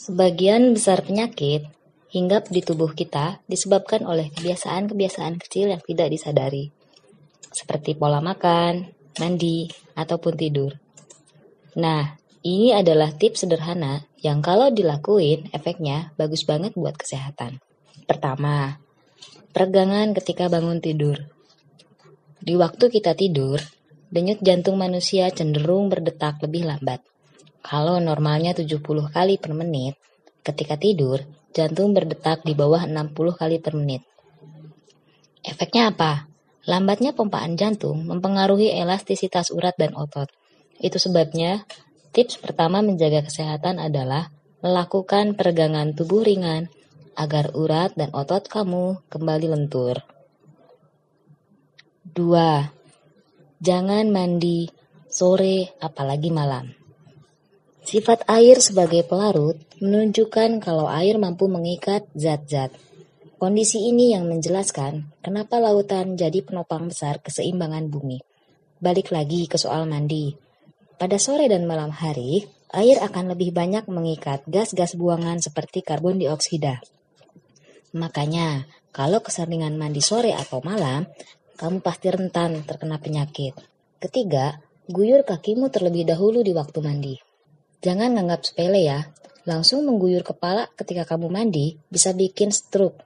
Sebagian besar penyakit hinggap di tubuh kita disebabkan oleh kebiasaan-kebiasaan kecil yang tidak disadari, seperti pola makan, mandi, ataupun tidur. Nah, ini adalah tips sederhana yang kalau dilakuin efeknya bagus banget buat kesehatan. Pertama, peregangan ketika bangun tidur. Di waktu kita tidur, denyut jantung manusia cenderung berdetak lebih lambat. Kalau normalnya 70 kali per menit, ketika tidur, jantung berdetak di bawah 60 kali per menit. Efeknya apa? Lambatnya pompaan jantung mempengaruhi elastisitas urat dan otot. Itu sebabnya tips pertama menjaga kesehatan adalah melakukan peregangan tubuh ringan agar urat dan otot kamu kembali lentur. 2. Jangan mandi sore apalagi malam. Sifat air sebagai pelarut menunjukkan kalau air mampu mengikat zat-zat. Kondisi ini yang menjelaskan kenapa lautan jadi penopang besar keseimbangan bumi. Balik lagi ke soal mandi. Pada sore dan malam hari, air akan lebih banyak mengikat gas-gas buangan seperti karbon dioksida. Makanya, kalau keseringan mandi sore atau malam, kamu pasti rentan terkena penyakit. Ketiga, guyur kakimu terlebih dahulu di waktu mandi. Jangan nganggap sepele ya, langsung mengguyur kepala ketika kamu mandi bisa bikin stroke.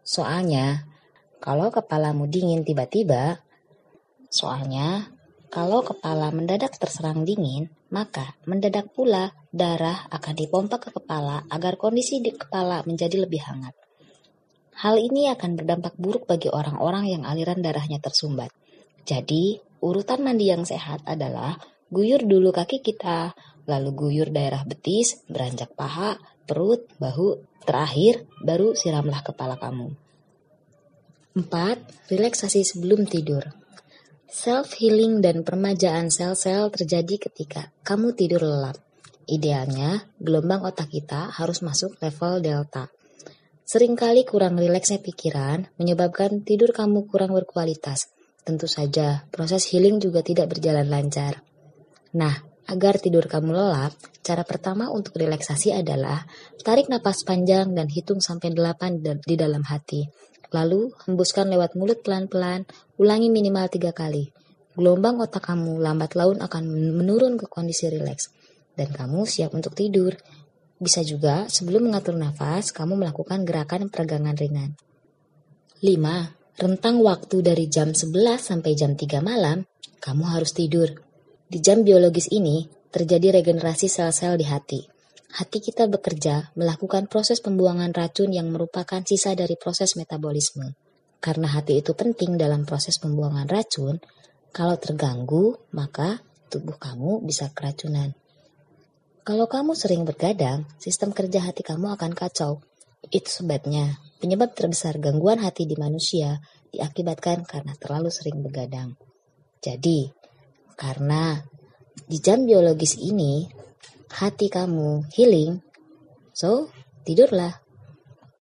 Soalnya, kalau kepalamu dingin tiba-tiba, soalnya kalau kepala mendadak terserang dingin, maka mendadak pula darah akan dipompa ke kepala agar kondisi di kepala menjadi lebih hangat. Hal ini akan berdampak buruk bagi orang-orang yang aliran darahnya tersumbat. Jadi, urutan mandi yang sehat adalah guyur dulu kaki kita, lalu guyur daerah betis, beranjak paha, perut, bahu, terakhir baru siramlah kepala kamu. 4. Relaksasi sebelum tidur. Self-healing dan permajaan sel-sel terjadi ketika kamu tidur lelap. Idealnya, gelombang otak kita harus masuk level delta. Seringkali kurang rileksnya pikiran menyebabkan tidur kamu kurang berkualitas. Tentu saja, proses healing juga tidak berjalan lancar. Nah, agar tidur kamu lelap, cara pertama untuk relaksasi adalah tarik napas panjang dan hitung sampai 8 di dalam hati. Lalu, hembuskan lewat mulut pelan-pelan, ulangi minimal tiga kali. Gelombang otak kamu lambat laun akan menurun ke kondisi rileks, dan kamu siap untuk tidur. Bisa juga sebelum mengatur nafas, kamu melakukan gerakan peregangan ringan. 5. Rentang waktu dari jam 11 sampai jam 3 malam, kamu harus tidur. Di jam biologis ini, terjadi regenerasi sel-sel di hati. Hati kita bekerja melakukan proses pembuangan racun yang merupakan sisa dari proses metabolisme. Karena hati itu penting dalam proses pembuangan racun, kalau terganggu, maka tubuh kamu bisa keracunan. Kalau kamu sering bergadang, sistem kerja hati kamu akan kacau. Itu sebabnya penyebab terbesar gangguan hati di manusia diakibatkan karena terlalu sering begadang. Jadi, karena di jam biologis ini hati kamu healing, so tidurlah.